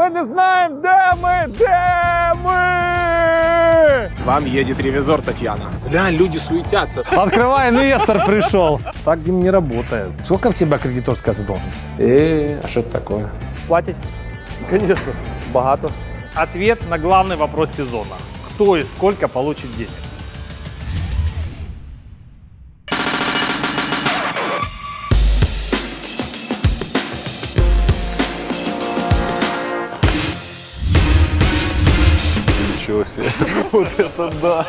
Мы не знаем, где мы, где мы! Вам едет ревизор, Татьяна. Да, люди суетятся. Открывай, инвестор пришел. Так Дим, не работает. Сколько у тебя кредиторская задолженность? Э, а что это такое? Платить? Конечно, богато. Ответ на главный вопрос сезона. Кто и сколько получит денег? Себе. Вот это да.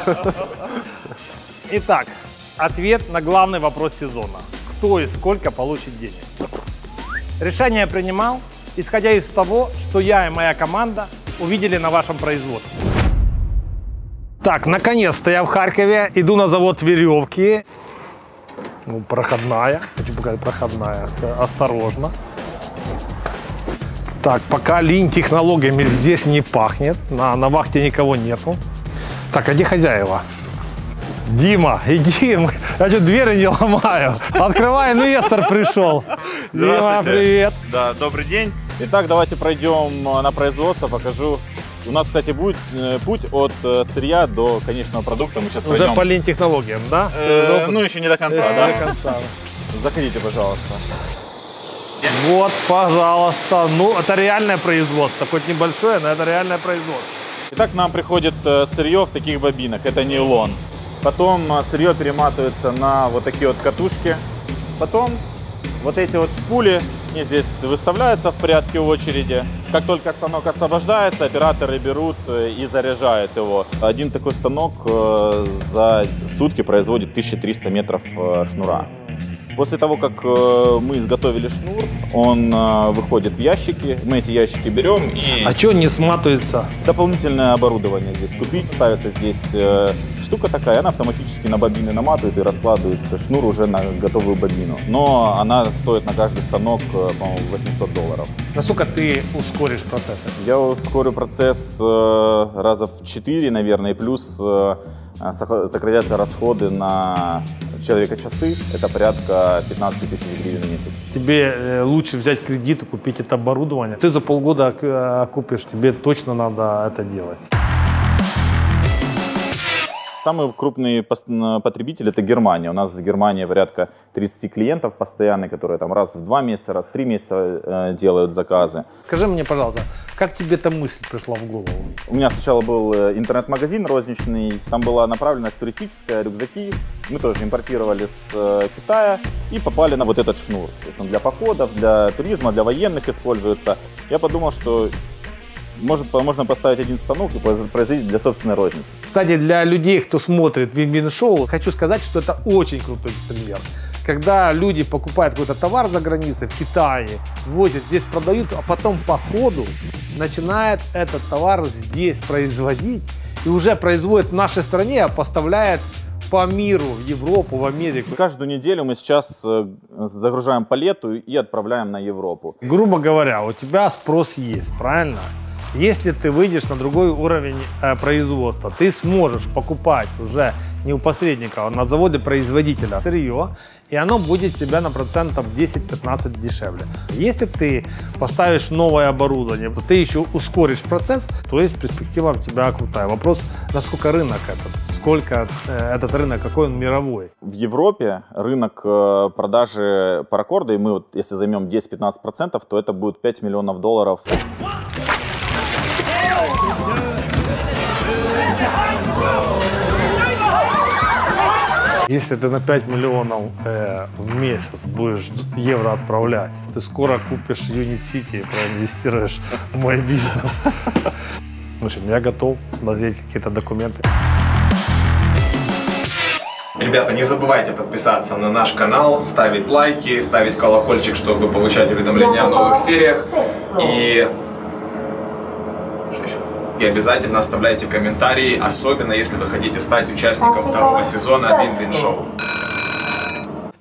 Итак, ответ на главный вопрос сезона. Кто и сколько получит денег? Решение принимал, исходя из того, что я и моя команда увидели на вашем производстве. Так, наконец-то я в Харькове, иду на завод веревки. Ну, проходная, хочу показать, проходная, осторожно. Так, пока линь технологиями здесь не пахнет, на, на вахте никого нету. Так, а где хозяева? Дима, иди, я что, двери не ломаю. Открывай, инвестор пришел. Дима, привет. Да, добрый день. Итак, давайте пройдем э, на производство, покажу. У нас, кстати, будет э, путь от э, сырья до конечного продукта. Мы сейчас Уже пройдем. по линь технологиям, да? Э, ну, еще не до конца, Э, да? до конца. Заходите, пожалуйста. Вот, пожалуйста. Ну, это реальное производство. Хоть небольшое, но это реальное производство. Итак, нам приходит э, сырье в таких бобинах. Это нейлон. Потом э, сырье перематывается на вот такие вот катушки. Потом вот эти вот шпули они здесь выставляются в порядке очереди. Как только станок освобождается, операторы берут э, и заряжают его. Один такой станок за сутки производит 1300 метров шнура. После того, как э, мы изготовили шнур, он э, выходит в ящики. Мы эти ящики берем и А что не сматывается? дополнительное оборудование здесь купить. Ставится здесь э, штука такая, она автоматически на бобины наматывает и раскладывает шнур уже на готовую бобину. Но она стоит на каждый станок, по-моему, 800 долларов. Насколько ты ускоришь процессы? Я ускорю процесс раза в 4, наверное, и плюс сократятся расходы на человека часы. Это порядка 15 тысяч гривен в месяц. Тебе э, лучше взять кредит и купить это оборудование. Ты за полгода э, окупишь, тебе точно надо это делать. Самый крупный потребитель это Германия. У нас в Германии порядка 30 клиентов постоянно, которые там раз в два месяца, раз в три месяца э, делают заказы. Скажи мне, пожалуйста, как тебе эта мысль пришла в голову? У меня сначала был э, интернет-магазин розничный, там была направленность туристическая, рюкзаки. Мы тоже импортировали с э, Китая и попали на вот этот шнур. То есть он для походов, для туризма, для военных используется. Я подумал, что может, можно поставить один станок и произ- производить для собственной розницы. Кстати, для людей, кто смотрит Вин-Вин-шоу, хочу сказать, что это очень крутой пример. Когда люди покупают какой-то товар за границей, в Китае, возят, здесь продают, а потом по ходу начинает этот товар здесь производить и уже производит в нашей стране, а поставляет по миру, в Европу, в Америку. Каждую неделю мы сейчас э, загружаем палету и отправляем на Европу. Грубо говоря, у тебя спрос есть, правильно? Если ты выйдешь на другой уровень э, производства, ты сможешь покупать уже не у посредника, а на заводе производителя сырье, и оно будет тебя на процентов 10-15 дешевле. Если ты поставишь новое оборудование, то ты еще ускоришь процесс, то есть перспектива у тебя крутая. Вопрос, насколько рынок этот, сколько э, этот рынок, какой он мировой. В Европе рынок э, продажи паракорда, и мы вот если займем 10-15%, то это будет 5 миллионов долларов. Если ты на 5 миллионов э, в месяц будешь евро отправлять, ты скоро купишь Unit City и проинвестируешь в мой бизнес. В общем, я готов смотреть какие-то документы. Ребята, не забывайте подписаться на наш канал, ставить лайки, ставить колокольчик, чтобы получать уведомления о новых сериях. И... И обязательно оставляйте комментарии, особенно если вы хотите стать участником второго сезона Вин-Вин Шоу.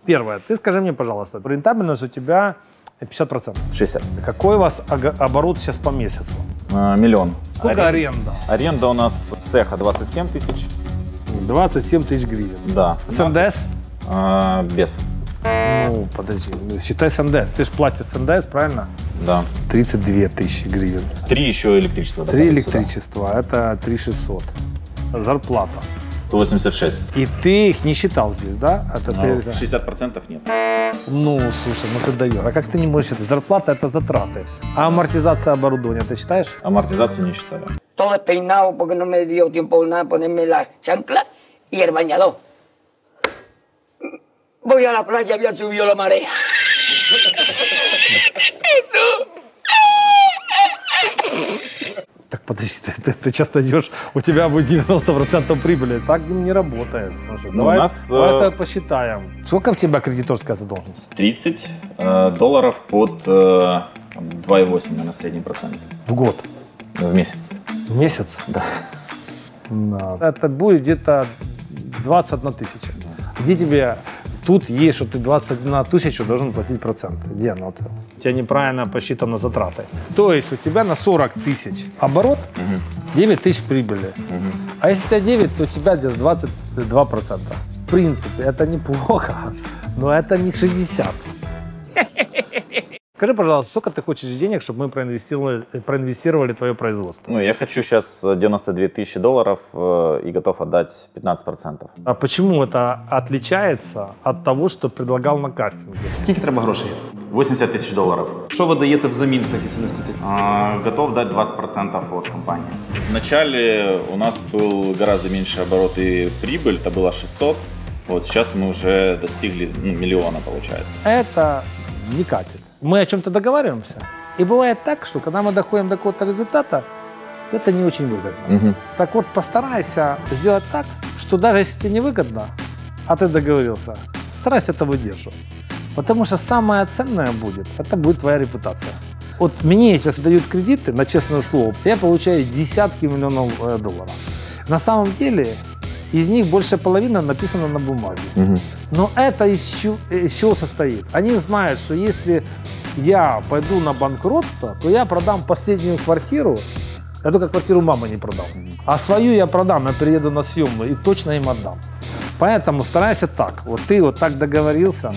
Первое. Ты скажи мне, пожалуйста, рентабельность у тебя 50%. 60. Какой у вас оборот сейчас по месяцу? Э, Миллион. Сколько аренда? Аренда у нас цеха 27 тысяч. 27 тысяч гривен. Да. С НДС? Э, без. Ну, подожди, считай с НДС. Ты же платишь с НДС, правильно? Да. 32 тысячи гривен. Три еще электричества. Три добавить сюда. электричества, это 3 600. Зарплата. 186. И ты их не считал здесь, да? Это Ну, ты- 60% нет. Ну, слушай, ну ты даешь. А как ты не можешь это? Зарплата это затраты. А амортизация оборудования ты считаешь? Амортизацию не считали. todo despeinado porque no me dio tiempo nada ponerme las chanclas y el bañador. Voy a la playa, había subido la marea. Так подожди, ты, ты- ты часто идешь, у тебя будет 90% прибыли. Так не работает. Слушай, Ну, давай, у нас, давай э, посчитаем. Сколько у тебя кредиторская задолженность? 30 э, долларов под э, там, 2,8, наверное, средний процент В год? в месяц. В месяц? Да. Да. Это будет где-то 21 тысяча. Где тебе тут есть, что ты 21 тысячу должен платить проценты? Где оно? У тебя неправильно посчитаны затраты. То есть у тебя на 40 тысяч оборот, 9 тысяч прибыли. А если у тебя 9, то у тебя где-то 22 процента. В принципе, это неплохо, но это не 60. Скажи, пожалуйста, сколько ты хочешь денег, чтобы мы проинвестировали, проинвестировали в твое производство? Ну, я хочу сейчас 92 тысячи долларов э, и готов отдать 15%. А почему это отличается от того, что предлагал на кастинге? Скільки треба грошей? 80 тысяч долларов. Що ви даєте взамін цих 80 тисяч? А, Готов дать 20% от компании. Вначале у нас был гораздо меньше оборот и прибыль, это было 600. Вот сейчас мы уже достигли ну, миллиона, получается. Это не катит. Мы о чем-то договариваемся. И бывает так, что когда мы доходим до какого-то результата, то это не очень выгодно. Так вот, постарайся сделать так, что даже если тебе не выгодно, а ты договорился, старайся это выдерживать. Потому что самое ценное будет, это будет твоя репутация. Вот мне сейчас дают кредиты, на честное слово, я получаю десятки миллионов э, долларов. На самом деле, из них больше половины написано на бумаге. Но это из чего, из чего состоит? Они знают, что если я пойду на банкротство, то я продам последнюю квартиру, я только квартиру мамы не продал. А свою я продам, я приеду на съемную и точно им отдам. Поэтому старайся так. Вот ты вот так договорился,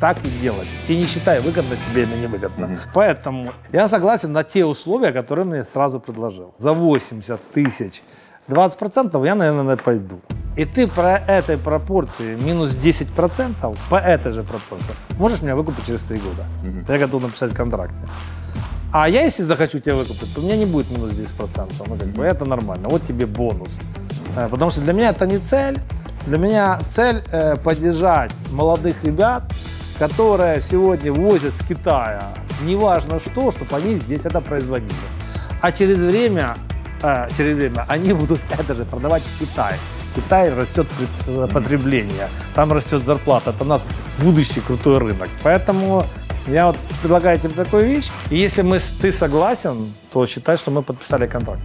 так и делать. И не считай, выгодно тебе или невыгодно. Поэтому я согласен на те условия, которые мне сразу предложил. За 80 тысяч 20% я, наверное, пойду. И ты про этой пропорции минус 10% по этой же пропорции можешь меня выкупить через 3 года. Я готов написать в контракте. А я, если захочу тебя выкупить, то у меня не будет минус 10%. Ну, как бы это нормально. Вот тебе бонус. Э, Потому что для меня это не цель. Для меня цель э, поддержать молодых ребят, которые сегодня возят с Китая, неважно что, чтобы они здесь это производили. А через время, э, через время они будут это же продавать в Китае. В Китае растет э, потребление, там растет зарплата. Это у нас будущий крутой рынок. Поэтому я вот предлагаю тебе такую вещь. И если мы, ты согласен, то считай, что мы подписали контракт.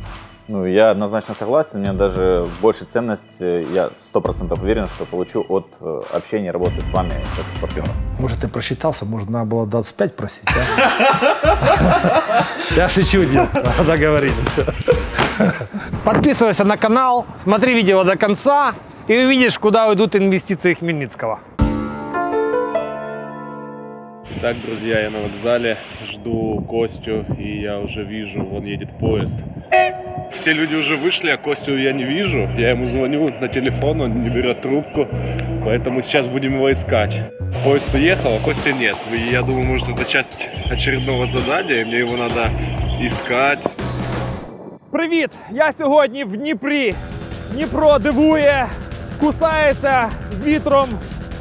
Ну, я однозначно согласен. У меня даже больше ценность, э, я 100% уверен, что получу от э, общения, работы с вами как с партнером. Может, ты просчитался, может, надо было 25 просить, а? Я шучу, договорились. Подписывайся на канал, смотри видео до конца и увидишь, куда уйдут инвестиции Хмельницкого. Так, друзья, я на вокзале, жду Костю, и я уже вижу, вон едет поезд. Все люди уже вышли, а Костю я не вижу. Я ему звоню на телефон, он не берет трубку, поэтому сейчас будем его искать. Поезд уехал, а Кости нет. И я думаю, может это часть очередного задания, мне его надо искать. Привіт! Я сьогодні в Дніпрі. Дніпро дивує, кусається вітром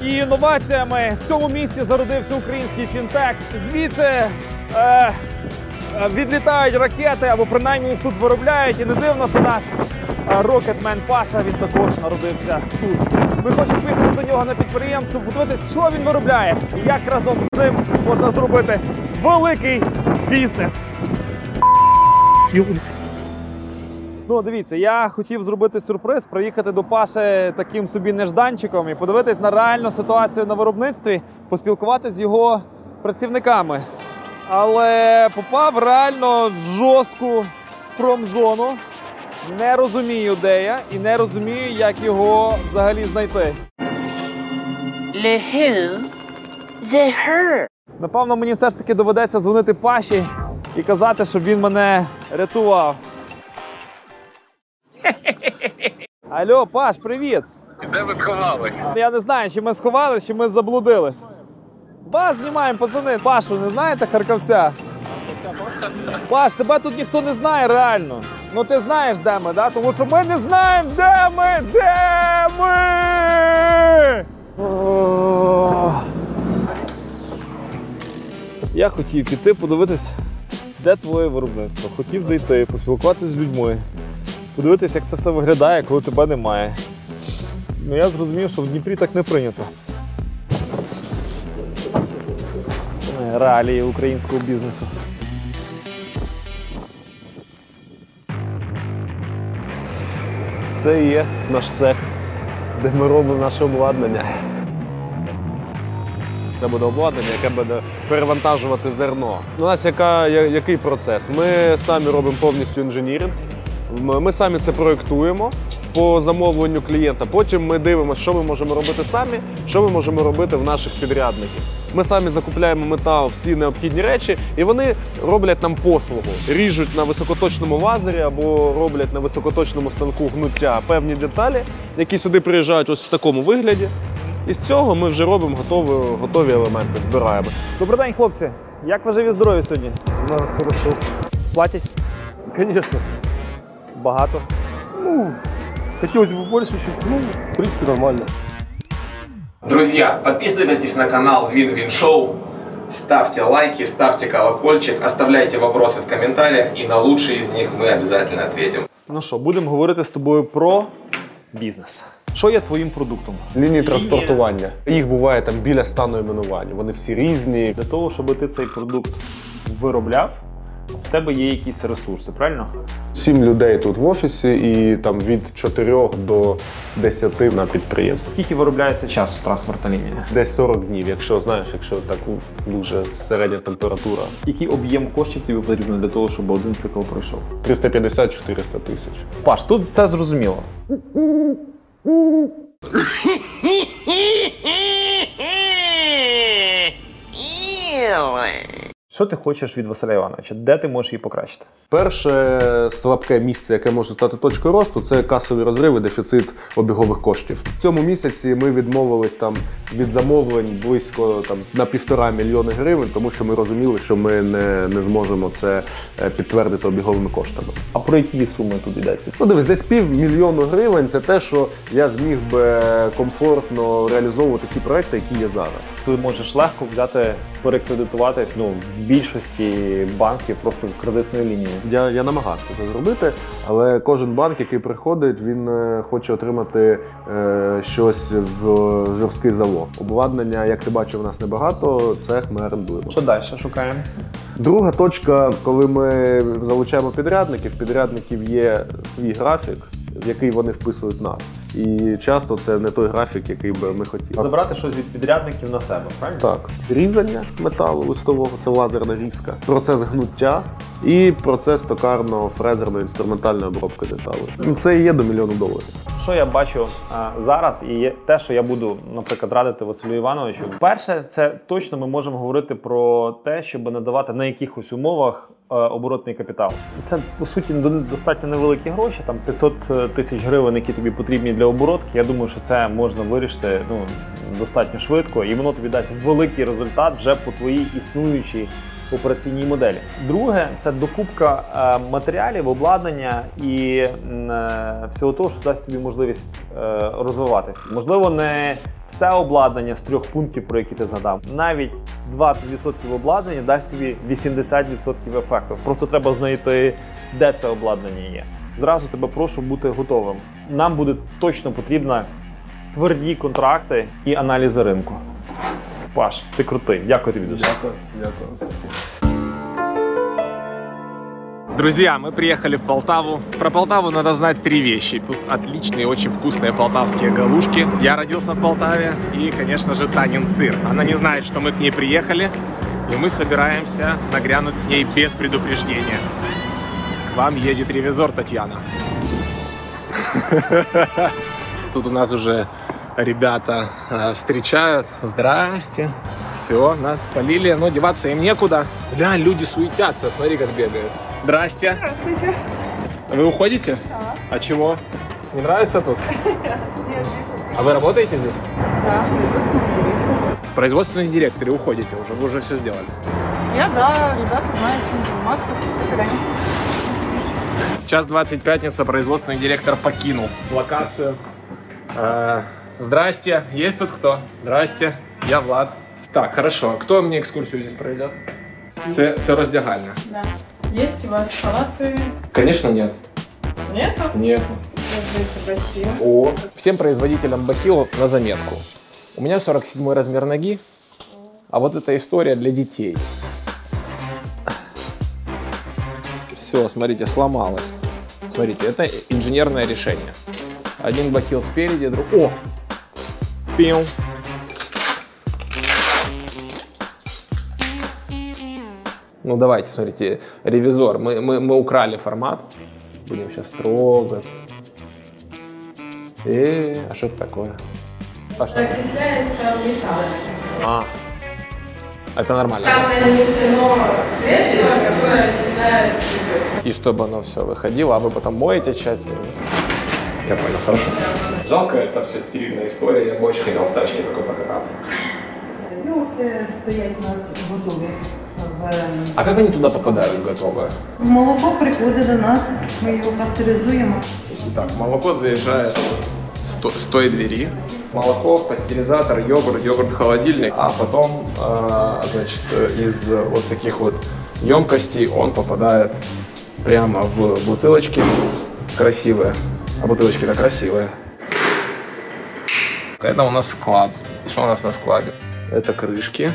І інноваціями. В цьому місті зародився український фінтек. Звідси е, е, відлітають ракети, або принаймні їх тут виробляють. І не дивно, що наш е, рокетмен Паша він також народився тут. Ми хочемо поїхати до нього на підприємство, подивитися, що він виробляє, і як разом з ним можна зробити великий бізнес. Ну, дивіться, я хотів зробити сюрприз, приїхати до Паші таким собі нежданчиком і подивитись на реальну ситуацію на виробництві, поспілкуватися з його працівниками. Але попав реально в жорстку промзону. Не розумію, де я, і не розумію, як його взагалі знайти. Le who? The her. Напевно, мені все ж таки доведеться дзвонити Паші і казати, щоб він мене рятував. Алло, Паш, привіт! Де ви сховали? Я не знаю, чи ми сховались, чи ми заблудились. Вас знімаємо, пацани. Пашу, не знаєте Харківця? Паш, тебе тут ніхто не знає реально. Ну ти знаєш, де ми, да? Тому що ми не знаємо, де ми! Де ми! О. Я хотів піти подивитись, де твоє виробництво. Хотів зайти, поспілкуватися з людьми, подивитись, як це все виглядає, коли тебе немає. Ну я зрозумів, що в Дніпрі так не прийнято. Реалії українського бізнесу. Це і є наш цех, де ми робимо наше обладнання. Це буде обладнання, яке буде перевантажувати зерно. У нас яка, який процес? Ми самі робимо повністю інженіринг. Ми самі це проєктуємо по замовленню клієнта. Потім ми дивимося, що ми можемо робити самі, що ми можемо робити в наших підрядників. Ми самі закупляємо метал, всі необхідні речі, і вони роблять нам послугу. Ріжуть на високоточному лазері або роблять на високоточному станку гнуття певні деталі, які сюди приїжджають ось в такому вигляді. І з цього ми вже робимо готові, готові елементи, збираємо. Добрий день, хлопці. Як ви живі здорові сьогодні? Ну, хорошо. Платять? Звісно Багато. Хотілося б більше, щоб, ну, в принципі, нормально. Друзья, подписывайтесь на канал Вин Вин Шоу, ставьте лайки, ставьте колокольчик, оставляйте вопросы в комментариях, и на лучшие из них мы обязательно ответим. Ну що, будемо говорити з тобою про бізнес. Що є твоїм продуктом? Лінії транспортування. Їх буває там біля стану іменування. Вони всі різні. Для того, щоб ти цей продукт виробляв, в тебе є якісь ресурси, правильно? Сім людей тут в офісі, і там від 4 до 10 на підприємстві. Скільки виробляється часу транспортна лінія? Десь 40 днів, якщо знаєш, якщо так дуже середня температура. Який об'єм коштів тобі потрібно для того, щоб один цикл пройшов? 350-400 тисяч. Паш, тут все зрозуміло. Що ти хочеш від Василя Івановича? Де ти можеш її покращити? Перше слабке місце, яке може стати точкою росту, це касові розриви, дефіцит обігових коштів. В цьому місяці ми відмовились там від замовлень близько там на півтора мільйони гривень, тому що ми розуміли, що ми не, не зможемо це е, підтвердити обіговими коштами. А про які суми тут йдеться? Ну, дивись, десь півмільйону гривень це те, що я зміг би комфортно реалізовувати ті проекти, які є зараз. Ти можеш легко взяти, перекредитувати ну, в більшості банків просто кредитною лінією. Я, я намагався це зробити, але кожен банк, який приходить, він е, хоче отримати е, щось в жорсткий залог. Обладнання, як ти бачив, у нас небагато, цех ми орендуємо. Що далі шукаємо? Друга точка, коли ми залучаємо підрядників, підрядників є свій графік, в який вони вписують нас. І часто це не той графік, який би ми хотіли. Забрати щось від підрядників на себе, правильно? Так, різання металу листового це лазерна різка, процес гнуття і процес токарно-фрезерної інструментальної обробки деталей. Це і є до мільйону доларів. Що я бачу а, зараз, і є те, що я буду, наприклад, радити Василю Івановичу. Перше, це точно ми можемо говорити про те, щоб надавати на якихось умовах оборотний капітал. Це по суті достатньо невеликі гроші, там 500 тисяч гривень, які тобі потрібні для оборотки. Я думаю, що це можна вирішити ну достатньо швидко, і воно тобі дасть великий результат вже по твоїй існуючій операційній моделі. Друге, це докупка е, матеріалів, обладнання і е, всього того, що дасть тобі можливість е, розвиватися. Можливо, не все обладнання з трьох пунктів, про які ти згадав. Навіть 20% обладнання дасть тобі 80% ефекту. Просто треба знайти, де це обладнання є. Зразу тебе прошу бути готовим. Нам буде точно потрібна тверді контракти і аналізи ринку. Паш, ти крутий. Дякую тобі дуже. Дякую, дякую. Друзья, мы приехали в Полтаву. Про Полтаву надо знать три вещи. Тут отличные, очень вкусные полтавские галушки. Я родился в Полтаве. И, конечно же, Танин сыр. Она не знает, что мы к ней приехали. И мы собираемся нагрянуть к ней без предупреждения. К вам едет ревизор Татьяна. Тут у нас уже ребята э, встречают. Здрасте. Все, нас полили, но деваться им некуда. Да, люди суетятся, смотри, как бегают. Здрасте. Здравствуйте. Вы уходите? Да. А чего? Не нравится тут? А вы работаете здесь? Да, производственный директор. Производственный директор, и уходите уже, вы уже все сделали. Я, да, ребята знают, чем заниматься. До свидания. Час 20 пятница, производственный директор покинул локацию. Здрасте, есть тут кто? Здрасте, я Влад. Так, хорошо, кто мне экскурсию здесь проведет? Це, це роздягальня. Да. Есть у вас халаты? Конечно нет. Нету? Нет. Держите бахил. О. Всем производителям бахил на заметку. У меня 47 размер ноги, а вот эта история для детей. Все, смотрите, сломалось. Смотрите, это инженерное решение. Один бахил спереди, друг... О! Пиу. Ну давайте, смотрите, ревизор. Мы, мы, мы украли формат. Будем сейчас трогать. Э, а что это такое? А? Окисляется металл. А, это нормально. Там нанесено средство, которое окисляет И чтобы оно все выходило, а вы потом моете тщательно. Я понял, хорошо. Жалко, это все стерильная история. Я бы очень хотел в тачке такой покататься. Ну, це стоять у нас готові. В- А как они туда попадают готовые? Молоко приходить до нас, ми його пастеризуємо. Так, молоко заезжает с то- с той двери. Молоко, пастеризатор, йогурт, йогурт в холодильник, а потом, э, значит, э, из вот таких вот емкостей он попадает прямо в бутылочки красивые. А бутылочки-то красивые. Это у нас склад. Что у нас на складе? Это крышки,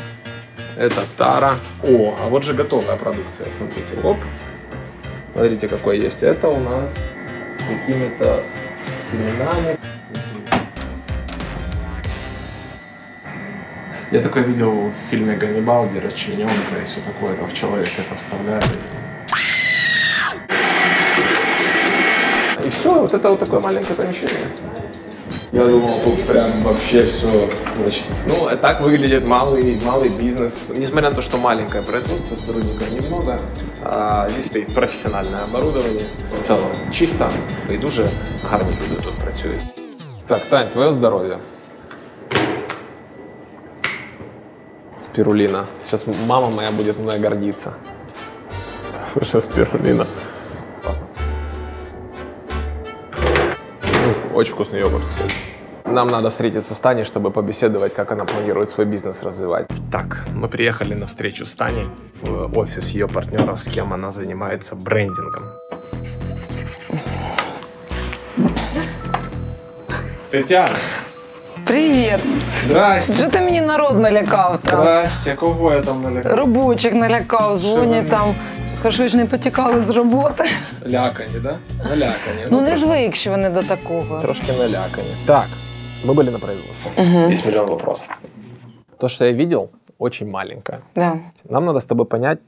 это тара. О, а вот же готовая продукция, смотрите, оп. Смотрите, какой есть. Это у нас с какими-то семенами. Я такое видел в фильме «Ганнибал», где расчлененка и все такое, там в человека это вставляют. И все, вот это вот такое маленькое помещение. Я думал, тут прям вообще все, значит, ну, э, так выглядит малый, малый бизнес. Несмотря на то, что маленькое производство, сотрудников немного, а, здесь стоит профессиональное оборудование. В целом чисто, і дуже гарні люди тут працюють. Так, Тань, твое здоровье. Спирулина. Сейчас мама моя будет мной гордиться. Потому что спирулина. Очень вкусный йогурт, кстати. Нам надо встретиться с Таней, чтобы побеседовать, как она планирует свой бизнес развивать. Так, мы приехали на встречу с Таней в офис ее партнеров, с кем она занимается брендингом. Тетяна, Привіт! здрасте. Що ти мені народ налякав там? Здрасте, кого я там налякав? Робочих налякав, дзвонять там. Кажу, ж не потікали з роботи. Лякані, да? Налякані. Ну не трошки- звик, що вони до такого. Трошки налякані. Так, мы были на производстве. Угу. Есть миллион вопросов. То, что я видел, очень маленькое. Да. Нам надо с тобой понять,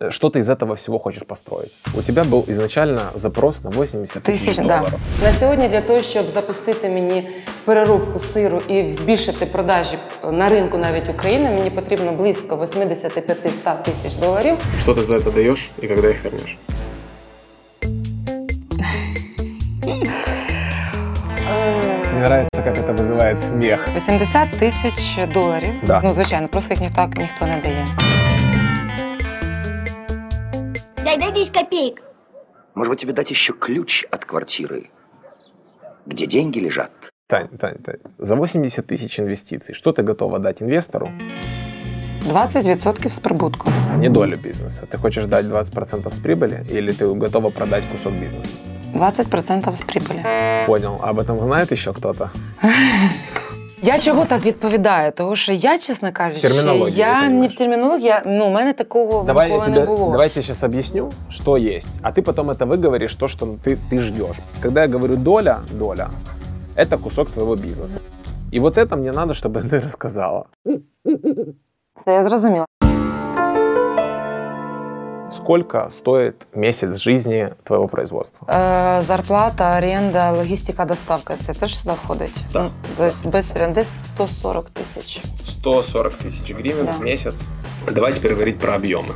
э, что ты из этого всего хочешь построить. У тебя был изначально запрос на 80 тысяч Тисяч, да. долларов. На сьогодні для того, щоб запустити мені переробку сиру і збільшити продажі на ринку навіть України, мені потрібно близько 85-100 тисяч доларів. Что ты за это даешь и когда их вернешь? Мне нравится, как это вызывает смех. 80 тисяч доларів. Да. Ну, звичайно, просто їх ніхто, ніхто не дає. Дай, дай 10 копеек. Может быть, тебе дать еще ключ от квартиры, где деньги лежат? Тань, Тань, Тань, за 80 тысяч инвестиций, что ты готова дать инвестору, 20% з прибутку. а не долю бизнеса? Ты хочешь дать 20% с прибыли или ты готова продать кусок бизнеса? 20% з прибулі. Понял. А об этом знает еще кто-то? Я чого так відповідаю? Тому що я, чесно кажучи, Термінологію я не не понимаєш. в термінології, я, ну, у мене такого Давай я, ніколи тебе, не було. давай я тебе сейчас объясню, что есть, а ты потом это выговоришь, то, что ты, ты ждешь. Когда я говорю доля, доля, это кусок твоего бизнеса. И вот это мне надо, чтобы ты рассказала. Це я зрозуміла. Сколько стоит месяц жизни твоего производства? Е, зарплата, оренда, логістика, доставка. Це теж сюди входить? Так. Ну, Тобто без оренди десь 140 тисяч. 140 тысяч гривен Да. в месяц. Давай теперь говорить про объемы.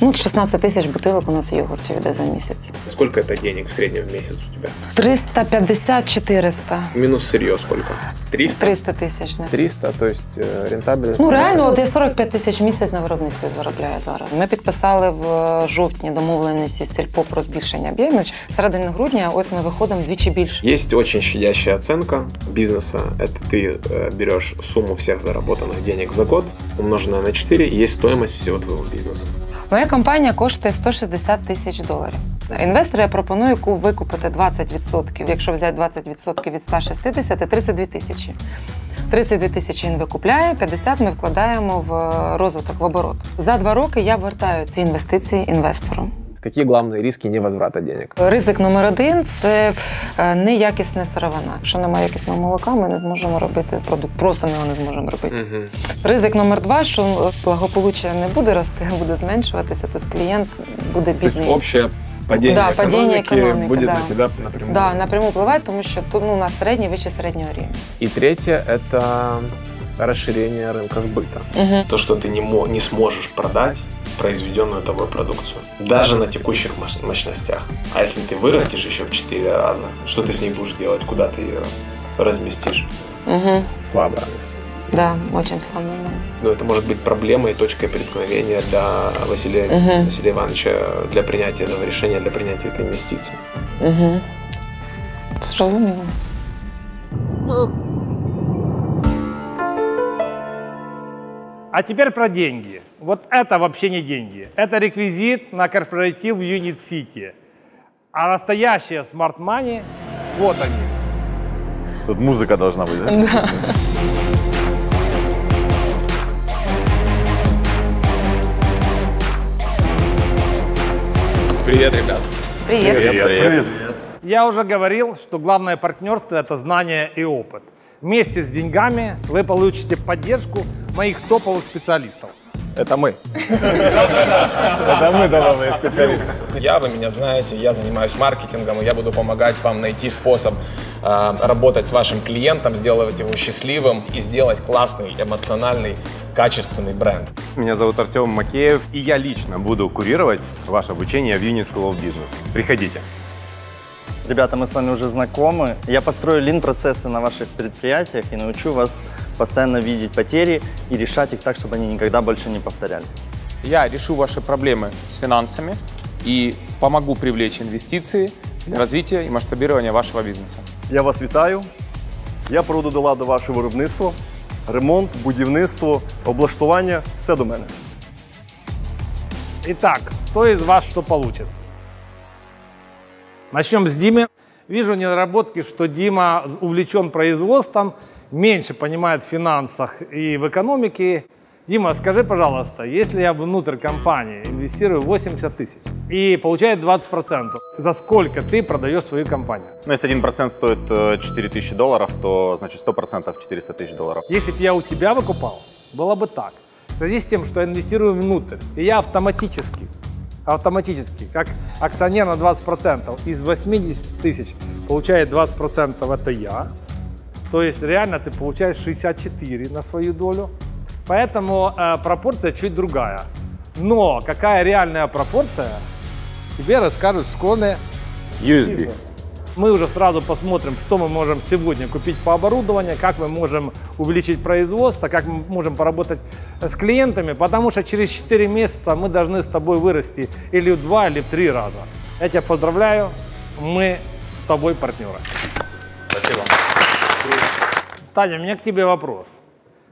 Ну, 16 тисяч бутилок у нас йогуртів йде за місяць. Сколько это денег в среднем в месяц у тебя? 350-400. Минус сырье сколько? 300? 300 тисяч. Не? 300, то есть э, рентабельность. Ну реально, от я 45 тисяч в місяць на виробництві заробляю зараз. Ми підписали в е, жовтні домовленості з сільпо про збільшення об'ємів. Середини грудня ось ми виходимо вдвічі більше. Есть очень щадящая оценка бизнеса. Это ты э, берешь сумму всех заработанных денег за год, умноженная на 4, и есть стоимость всего твоего бизнеса. Моя компанія коштує 160 тисяч доларів. Інвестору я пропоную викупити 20%. Якщо взяти 20% від 160 – 32 тисячі. 32 тисячі він викупляє, 50 ми вкладаємо в е, розвиток, в оборот. За два роки я вертаю ці інвестиції інвестору. Какие главные риски невозврата денег? Ризик номер один це е, неякісна сировина. Якщо немає якісного молока, ми не зможемо робити продукт. Просто ми його не зможемо робити. Ризик номер два, що е, благополуччя не буде рости, а буде зменшуватися, то клієнт буде То есть бідний. общее падение, Да, падение экономики экономики, будет да. на тебя напрямую. Да, напряму впливає, тому що тут ну, у нас середній вище середнього рівня. И третье – это расширение рынка сбыта. Мгм. То, что ты не, мо- не сможешь продать произведенную тобой продукцию. Даже на текущих мощ- мощностях. А если ты вырастешь еще в 4 раза, что ты с ней будешь делать? Куда ты ее разместишь? Угу. Место. Да, очень слабо. да. Но это может быть проблемой и точкой преткновения для Василия, Мгм. Василия Ивановича для принятия этого решения, для принятия этой инвестиции. Угу. Зрозуміло. А теперь про деньги. Вот это вообще не деньги. Это реквизит на корпоратив в Unit City. А настоящие Smart Money, вот они. Тут музыка должна быть, да? Привет, ребят. Привет. Я уже говорил, что главное партнерство – это знание и опыт. Вместе с деньгами вы получите поддержку моих топовых специалистов. Это мы. Это мы топовые специалисты. Я, вы меня знаете, я занимаюсь маркетингом, и я буду помогать вам найти способ э, работать с вашим клиентом, сделать его счастливым и сделать классный, эмоциональный, качественный бренд. Меня зовут Артем Макеев, и я лично буду курировать ваше обучение в Unit School of Business. Приходите. Ребята, мы с вами уже знакомы. Я построю лин-процессы на ваших предприятиях и научу вас постоянно видеть потери и решать их так, чтобы они никогда больше не повторялись. Я решу ваши проблемы с финансами и помогу привлечь инвестиции для развития и масштабирования вашего бизнеса. Я вас вітаю. Я проведу до ладу ваше виробництво, ремонт, будівництво, облаштування все до мене. Итак, кто из вас что получит? Начнем с Димы. Вижу недоработки, что Дима увлечен производством, меньше понимает в финансах и в экономике. Дима, скажи, пожалуйста, если я внутрь компании инвестирую 80 тысяч и получаю 20%, за сколько ты продаешь свою компанию? Ну, если 1% стоит э, 4000 долларов, то значит 100% 400 тысяч долларов. Если бы я у тебя выкупал, было бы так. В связи с тем, что я инвестирую внутрь, и я автоматически, автоматически, как акционер на 20%, из 80 тысяч получает 20% это я, то есть реально ты получаешь 64 на свою долю. Поэтому э, пропорция чуть другая. Но какая реальная пропорция, тебе расскажут в школе USB. Мы уже сразу посмотрим, что мы можем сегодня купить по оборудованию, как мы можем увеличить производство, как мы можем поработать с клиентами, потому что через 4 месяца мы должны с тобой вырасти или в 2, или в 3 раза. Я тебя поздравляю, мы с тобой партнеры. Спасибо. Таня, у меня к тебе вопрос.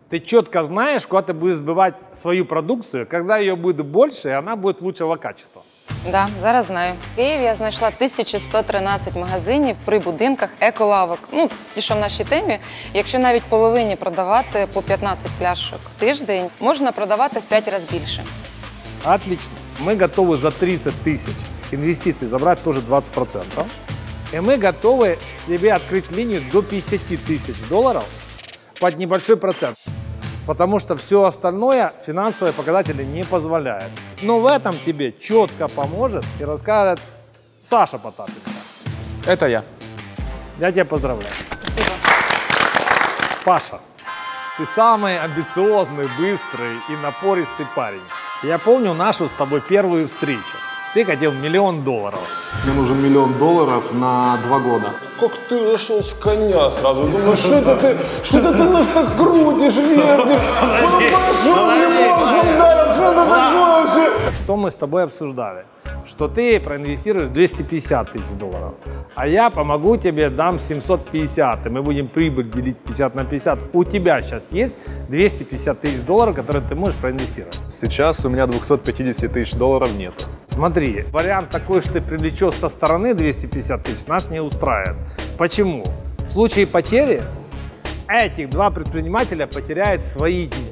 Ты четко знаешь, куда ты будешь сбывать свою продукцию, когда ее будет больше, и она будет лучшего качества. Да, зараз знаю. В Києві я знайшла 1113 магазинів при будинках еколавок. Ну, ті, що в нашій темі. Якщо навіть половині продавати по 15 пляшок в тиждень, можна продавати в 5 разів більше. Отлично. Мы готовы за 30 тысяч инвестиций забрать тоже 20%. И мы готовы тебе открыть линию до 50 тысяч долларов под небольшой процент. Потому что все остальное финансовые показатели не позволяют. Но в этом тебе четко поможет и расскажет Саша Потапенко. Это я. Я тебя поздравляю. Паша, ты самый амбициозный, быстрый и напористый парень. Я помню нашу с тобой первую встречу. Ты хотел миллион долларов. Мне нужен миллион долларов на два года. Как ты зашел с коня сразу? Думаю, что это ты, что это ты нас так крутишь, вертишь? Пошел, не можем дальше, что это такое вообще? Что мы с тобой обсуждали? Что ты проинвестируешь 250 тысяч долларов, а я помогу тебе, дам 750, и мы будем прибыль делить 50 на 50. У тебя сейчас есть 250 тысяч долларов, которые ты можешь проинвестировать? Сейчас у меня 250 тысяч долларов нет. Смотри, вариант такой, что ты привлечешь со стороны 250 тысяч, нас не устраивает. Почему? В случае потери этих два предпринимателя потеряют свои деньги.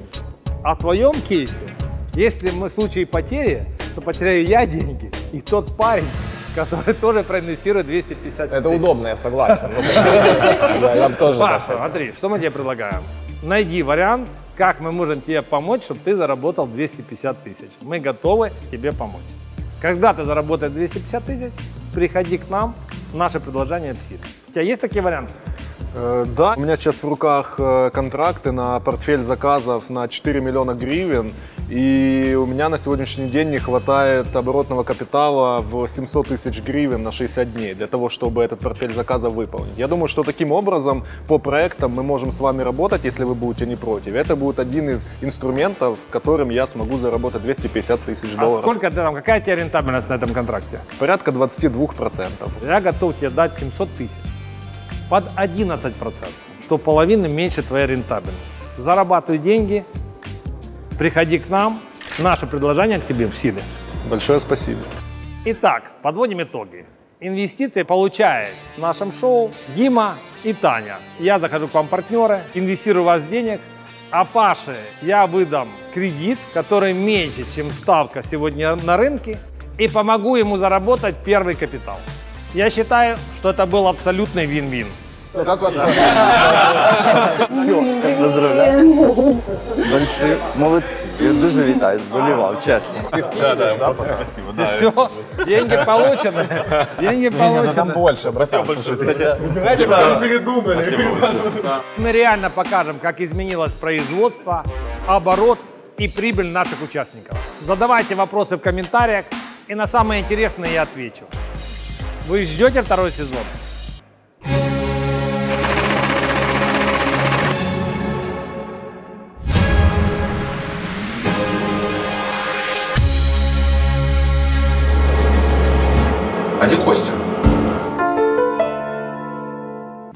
А в твоем кейсе, если мы в случае потери, то потеряю я деньги и тот парень, который тоже проинвестирует 250 Это тысяч. удобно, я согласен. Ну, Я тоже Паша, смотри, что мы тебе предлагаем? Найди вариант, как мы можем тебе помочь, чтобы ты заработал 250 тысяч. Мы готовы тебе помочь. Когда ты заработаешь 250 тысяч, приходи к нам, наше предложение в силе. У тебя есть такие варианты? Э, Да, у меня сейчас в руках э, контракты на портфель заказов на 4 миллиона гривен, и у меня на сегодняшний день не хватает оборотного капитала в 700 тысяч гривен на 60 дней для того, чтобы этот портфель заказов выполнить. Я думаю, что таким образом по проектам мы можем с вами работать, если вы будете не против. Это будет один из инструментов, которым я смогу заработать 250 тысяч А долларов. сколько ты там, какая у тебя рентабельность на этом контракте? Порядка 22%. Я готов тебе дать 700 тысяч под 11%, что в половину меньше твоя рентабельность. Зарабатывай деньги, приходи к нам, наше предложение к тебе в силе. Большое спасибо. Итак, подводим итоги. Инвестиции получает в нашем шоу Дима и Таня. Я захожу к вам партнеры, инвестирую у вас денег, а Паше я выдам кредит, который меньше, чем ставка сегодня на рынке, и помогу ему заработать первый капитал. Я считаю, что это был абсолютный вин-вин. Как вас Все, поздравляю. Большие молодці. Я дуже вітаю, зболівав, чесно. Да, да, спасибо. да. Все, деньги получены. Деньги получены. больше, братан. Кстати, Выбирайте, да, вы передумали. Мы реально покажем, как изменилось производство, оборот и прибыль наших участников. Задавайте вопросы в комментариях, и на самые интересные я отвечу. Вы ждете второй сезон? А где Костя?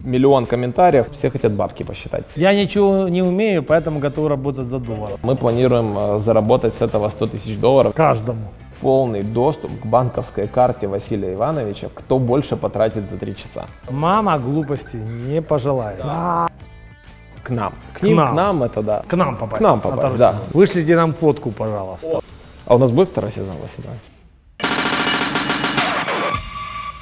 Миллион комментариев, все хотят бабки посчитать. Я ничего не умею, поэтому готов работать за доллар. Мы планируем э, заработать с этого 100 тысяч долларов. Каждому. Полный доступ к банковской карте Василия Ивановича, кто больше потратит за три часа. Мама глупости не пожелает. К нам. К К ним, нам. к нам это да. К нам попасть. К нам на попасть, да. Вышлите нам фотку, пожалуйста. А у нас будет второй сезон, Василий Иванович?